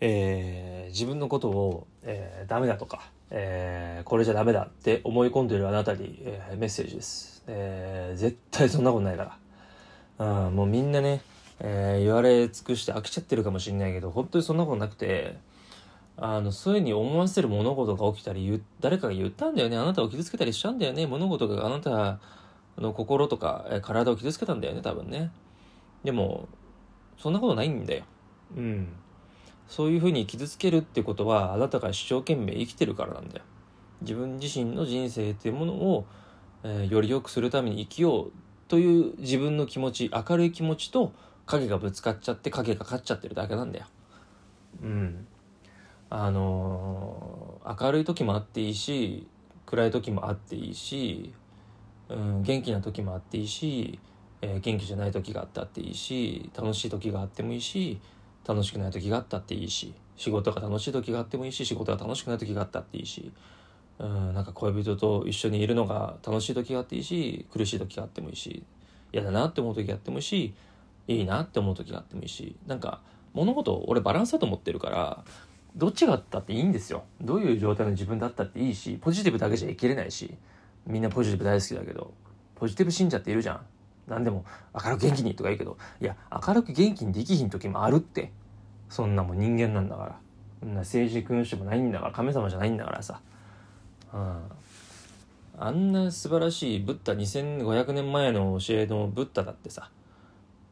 えー、自分のことを、えー、ダメだとか、えー、これじゃダメだって思い込んでるあなたに、えー、メッセージです。えー、絶対そんなことないから。うん、もうみんなね、えー、言われ尽くして飽きちゃってるかもしんないけど、本当にそんなことなくて、あの、そういうふうに思わせる物事が起きたり、誰かが言ったんだよね。あなたを傷つけたりしちゃうんだよね。物事があなたの心とか、え体を傷つけたんだよね、多分ね。でも、そんなことないんだよ。うん。そういうふうに傷つけるってことはあなたが一生懸命生きてるからなんだよ。自分自身の人生っていうものを、えー、より良くするために生きようという自分の気持ち明るい気持ちと影がぶつかっちゃって影が勝っちゃってるだけなんだよ。うん。あのー、明るい時もあっていいし暗い時もあっていいし、うん、元気な時もあっていいし、えー、元気じゃない時があったっていいし楽しい時があってもいいし楽しくない時があったっていいし仕事が楽しい時があってもいいし仕事が楽しくない時があったっていいしうんなんか恋人と一緒にいるのが楽しい時があっていいし苦しい時があってもいいし嫌だなって思う時があってもいいしいいなって思う時があってもいいしなんか物事俺バランスだと思ってるからどっちがあったっていいんですよ。どういう状態の自分だったっていいしポジティブだけじゃいけれないしみんなポジティブ大好きだけどポジティブ信者っているじゃん。何でも明るく元気にとか言うけど、いや、明るく元気にできひん時もあるって。そんなもん人間なんだから。そんな政治君主もないんだから、神様じゃないんだからさ。うん。あんな素晴らしいブッダ2500年前の教えのブッダだってさ、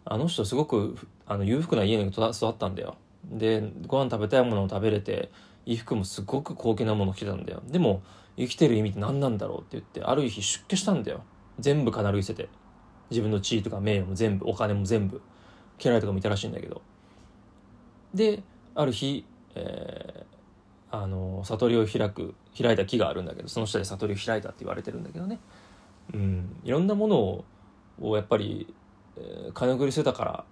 あの人すごくあの裕福な家に育ったんだよ。で、ご飯食べたいものを食べれて、衣服もすごく高級なものを着てたんだよ。でも、生きてる意味って何なんだろうって言って、ある日出家したんだよ。全部金具捨てて。自分の地位とか名誉も全部お金も全部家来とかもいたらしいんだけど。である日、えー、あの悟りを開く開いた木があるんだけどその下で悟りを開いたって言われてるんだけどね。うん。いろんなものををやっぱり、えー、金繰り捨てたから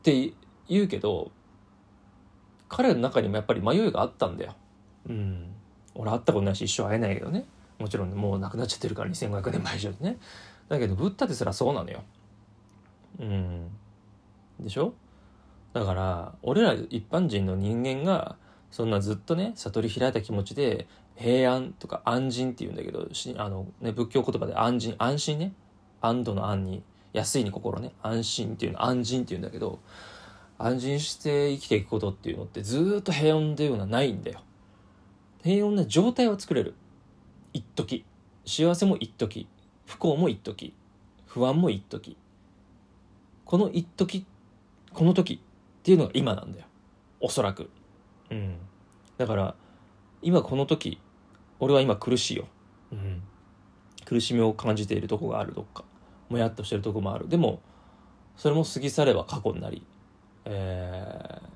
って言うけど彼の中にもやっぱり迷いがあったんだよ。うん。俺会ったことないし一生会えないけどね。もちろん、もう亡くなっちゃってるから2500年前以上でね。だけどブッダですらそうなのよ。うん。でしょ？だから俺ら一般人の人間がそんなずっとね悟り開いた気持ちで平安とか安心っていうんだけどあの、ね、仏教言葉で安心安心ね。安堵の安に安いに心ね。安心っていうの安心っていうんだけど安心して生きていくことっていうのってずっと平穏っていうのはないんだよ。平穏な状態を作れる。一時。幸せも一時。不幸も一時。不安も一時。この一時この時っていうのが今なんだよ。おそらく。うん。だから今この時俺は今苦しいよ、うん、苦しみを感じているとこがあるどっか。もやっとしてるとこもある。でもそれも過ぎ去れば過去になり、えー、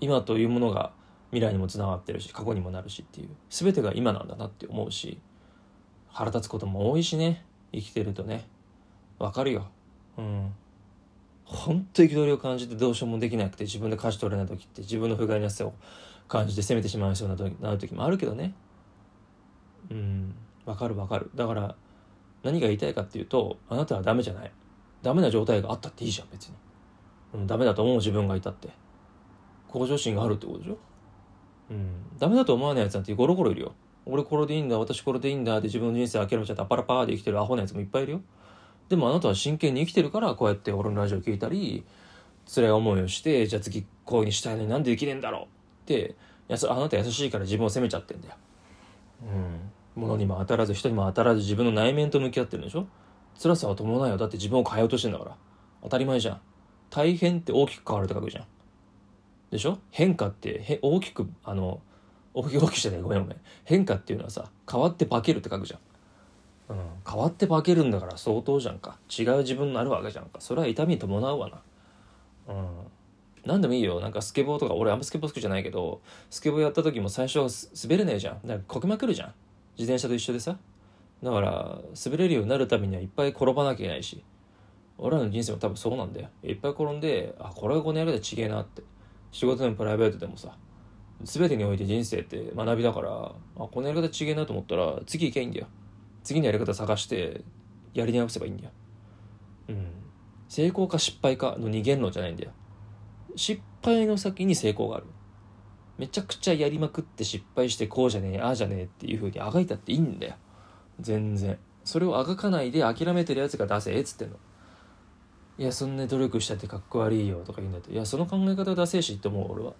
今というものが未来にもつながってるし過去にもなるしっていう。全てが今なんだなって思うし腹立つことも多いしね生きてるとねわかるよ。うん。本当憤りを感じてどうしようもできなくて自分で勝ち取れない時って自分の不甲斐なさを感じて責めてしまいそうな時なる時もあるけどね。うん。わかるわかる。だから何が言いたいかっていうとあなたはダメじゃない。ダメな状態があったっていいじゃん別に、うん、ダメだと思う自分がいたって。向上心があるってことでしょ？うん。ダメだと思わないやつなんてゴロゴロいるよ俺これでいいんだ私これでいいんだって自分の人生諦めちゃったパラパーで生きてるアホなやつもいっぱいいるよ。でもあなたは真剣に生きてるからこうやって俺のラジオ聞いたり辛い思いをしてじゃあ次こういうにしたいのになんでできねえんだろうってやあなた優しいから自分を責めちゃってんだよ。うん。物にも当たらず人にも当たらず自分の内面と向き合ってるんでしょ？辛さは伴うよ。だって自分を変えようとしてんだから。当たり前じゃん。大変って大きく変わるって書くじゃん。でしょ？変化ってへ大きくあの大きくじゃないごめんごめん変化っていうのはさ変わって化けるって書くじゃん、うん、変わって化けるんだから相当じゃんか違う自分になるわけじゃんかそれは痛み伴うわなうん何でもいいよなんかスケボーとか俺あんまスケボー好きじゃないけどスケボーやった時も最初は滑れないじゃんだからこけまくるじゃん自転車と一緒でさだから滑れるようになるためにはいっぱい転ばなきゃいけないし俺らの人生も多分そうなんだよいっぱい転んであこれがこのやり方ちげえなって仕事でもプライベートでもさ全てにおいて人生って学びだからあこのやり方ちげえなと思ったら次行けばいいんだよ。次のやり方探してやり直せばいいんだよ。うん。成功か失敗かの二元論じゃないんだよ。失敗の先に成功がある。めちゃくちゃやりまくって失敗してこうじゃねえああじゃねえっていう風にあがいたっていいんだよ。全然。それをあがかないで諦めてるやつが出せっつってんの。いやそんな努力したってかっこ悪いよとか言うんだって。いやその考え方は出せえしって思う俺は。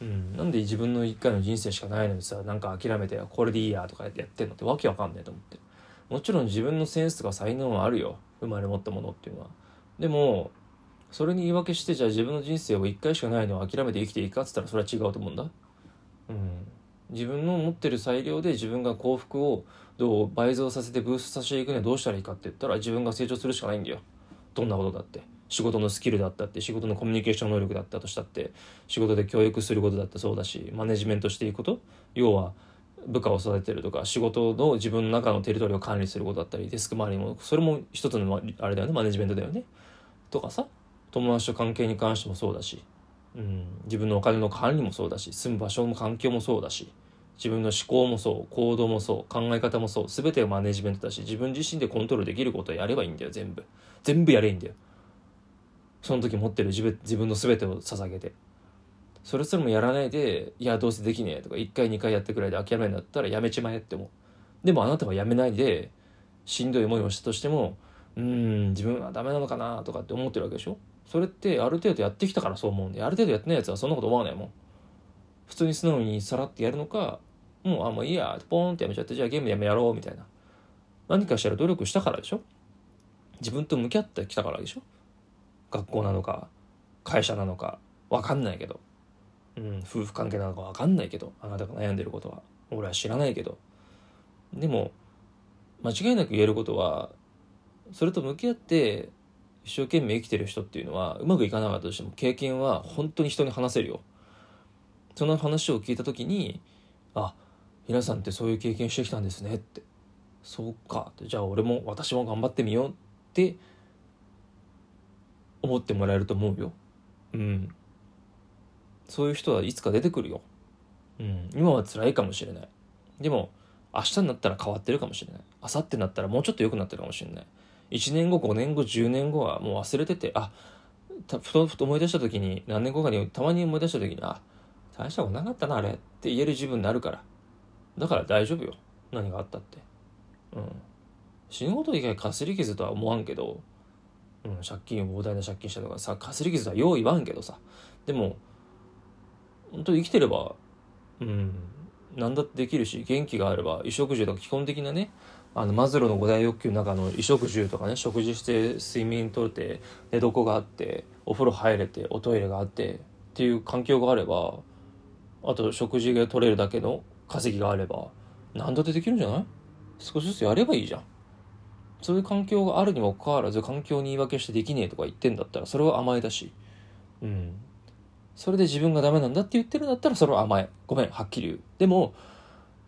うん。なんで自分の一回の人生しかないのにさなんか諦めてこれでいいやとかやってんのってわけわかんないと思って。もちろん自分のセンスとか才能はあるよ。生まれ持ったものっていうのは。でもそれに言い訳してじゃあ自分の人生を一回しかないのを諦めて生きていいかっつったらそれは違うと思うんだ。うん。自分の持ってる裁量で自分が幸福をどう倍増させてブーストさせていくにはどうしたらいいかって言ったら自分が成長するしかないんだよ。どんなことだって。仕事のスキルだったって仕事のコミュニケーション能力だったとしたって仕事で教育することだってそうだしマネジメントしていくこと要は部下を育ててるとか仕事の自分の中のテリトリーを管理することだったりデスク周りもそれも一つのあれだよねマネジメントだよね。とかさ友達と関係に関してもそうだし、うん、自分のお金の管理もそうだし住む場所の環境もそうだし自分の思考もそう行動もそう考え方もそう全てがマネジメントだし自分自身でコントロールできることをやればいいんだよ全部。全部やれいいんだよ。その時持ってる自分自分の全てを捧げて。それすらもやらないでいやどうせできねえとか1回2回やってくらいで諦めるんだったらやめちまえって思う。でもあなたはやめないでしんどい思いをしたとしてもうん自分はダメなのかなとかって思ってるわけでしょ？それってある程度やってきたからそう思うんである程度やってないやつはそんなこと思わないもん。普通に素直にさらってやるのかもうあもういいやポーンってやめちゃってじゃあゲームやめやろうみたいな。何かしたら努力したからでしょ？自分と向き合ってきたからでしょ？学校なのか会社なのか分かんないけど。うん、夫婦関係なのか分かんないけどあなたが悩んでることは。俺は知らないけど。でも間違いなく言えることはそれと向き合って一生懸命生きてる人っていうのはうまくいかなかったとしても経験は本当に人に話せるよ。その話を聞いた時にあ皆さんってそういう経験してきたんですねって。そうか。じゃあ俺も私も頑張ってみようって思ってもらえると思うようんそういう人はいつか出てくるよ。うん、今は辛いかもしれない。でも、明日になったら変わってるかもしれない。明後日になったらもうちょっと良くなってるかもしれない。1年後、5年後、10年後はもう忘れてて、あ、ふとふと思い出した時に、何年後かにたまに思い出した時に、あ、大したことなかったな、あれって言える自分になるから。だから大丈夫よ。何があったって。うん。死ぬこと以外かすり傷とは思わんけど、うん、借金膨大な借金したとかさ、かすり傷はよう言わんけどさ。でも、本当に生きてれば、うん、何だってできるし、元気があれば、衣食住とか基本的なね、あの、マズローの五大欲求の中の衣食住とかね、食事して、睡眠とれて、寝床があって、お風呂入れて、おトイレがあって、っていう環境があれば、あと食事が取れるだけの稼ぎがあれば、何だってできるんじゃない？少しずつやればいいじゃん。そういう環境があるにもかかわらず、環境に言い訳してできねえとか言ってんだったら、それは甘えだし。うん。それで自分がダメなんだって言ってるんだったらそれは甘え。ごめんはっきり言う。でも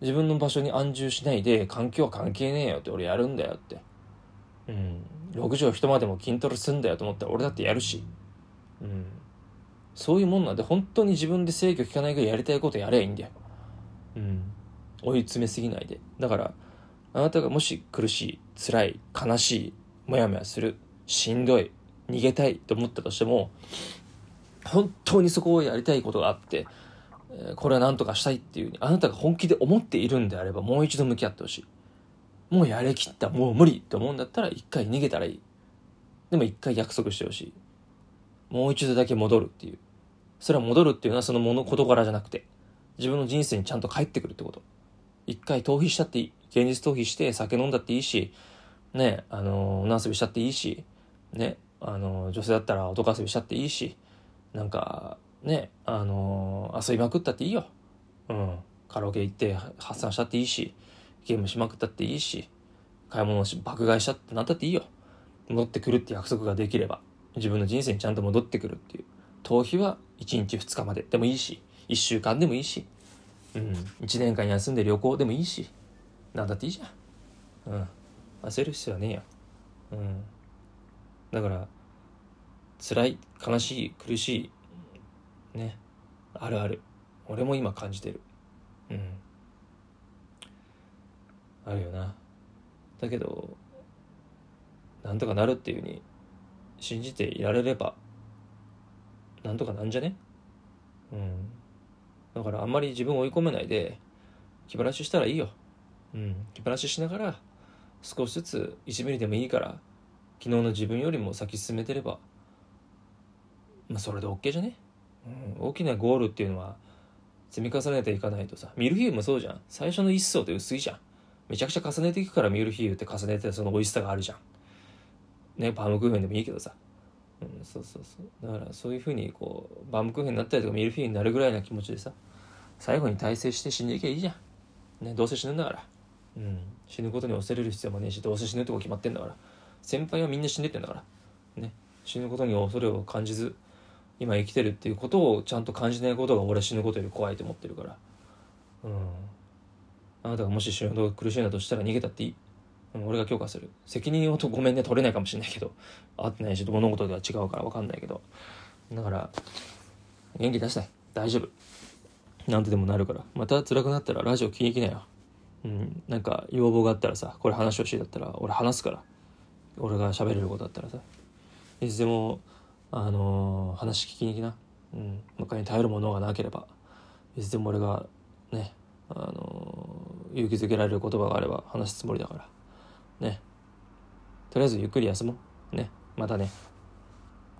自分の場所に安住しないで環境は関係ねえよって俺やるんだよって。うん。6畳一間でも筋トレすんだよと思ったら俺だってやるし。うん。そういうもんなんで本当に自分で制御効かないぐらいやりたいことやればいいんだよ。うん。追い詰めすぎないで。だからあなたがもし苦しい辛い悲しいモヤモヤするしんどい逃げたいと思ったとしても本当にそこをやりたいことがあって、これは何とかしたいっていう、あなたが本気で思っているんであれば、もう一度向き合ってほしい。もうやりきった、もう無理って思うんだったら、一回逃げたらいい。でも一回約束してほしい。もう一度だけ戻るっていう。それは戻るっていうのはそのもの、事柄じゃなくて、自分の人生にちゃんと帰ってくるってこと。一回逃避したっていい。現実逃避して酒飲んだっていいし、ね、あの、女遊びしたっていいし、ね、あの、女性だったら男遊びしたっていいし、なんかねあの、遊びまくったっていいよ。うん。カラオケ行って発散したっていいしゲームしまくったっていいし買い物し爆買いしたってなったっていいよ。戻ってくるって約束ができれば自分の人生にちゃんと戻ってくるっていう。逃避は1日2日まででもいいし1週間でもいいしうん。1年間休んで旅行でもいいし。なんだっていいじゃん。うん。焦る必要はねえよ。うん。だから辛い悲しい苦しいね。あるある。俺も今感じてる。うん。あるよな。だけどなんとかなるっていうふうに信じていられればなんとかなんじゃね？うん。だからあんまり自分を追い込めないで気晴らししたらいいよ。うん。気晴らししながら少しずつ1ミリでもいいから昨日の自分よりも先進めてればまあそれで OK じゃね、うん、大きなゴールっていうのは積み重ねていかないとさミルフィーユもそうじゃん。最初の一層って薄いじゃん。めちゃくちゃ重ねていくからミルフィーユって重ねてその美味しさがあるじゃん。ねパームクーヘンでもいいけどさ。うん、そうそうそう。だからそういうふうにこうバームクーヘンになったりとかミルフィーユになるぐらいな気持ちでさ最後に大成して死んでいけばいいじゃん、ね、どうせ死ぬんだから、うん、死ぬことに恐れる必要もねえしどうせ死ぬとこ決まってんだから。先輩はみんな死んでってんだから。ね。死ぬことに恐れを感じず今生きてるっていうことをちゃんと感じないことが俺は死ぬことより怖いと思ってるから。うん。あなたがもし死ぬことが苦しいんだとしたら逃げたってい。い俺が許可する。責任をとごめんね取れないかもしれないけど。会ってないし物事では違うから分かんないけど。だから元気出したい。大丈夫。なんとでもなるから。また辛くなったらラジオ聞きに来なようんなんか要望があったらさこれ話をしいだったら俺話すから。俺が喋れることだったらさ。いつでもあのー、話聞きに来な。うん他に頼るものがなければ。いつでも俺がねあのー、勇気づけられる言葉があれば話すつもりだから。ね。とりあえずゆっくり休もう。ね。またね。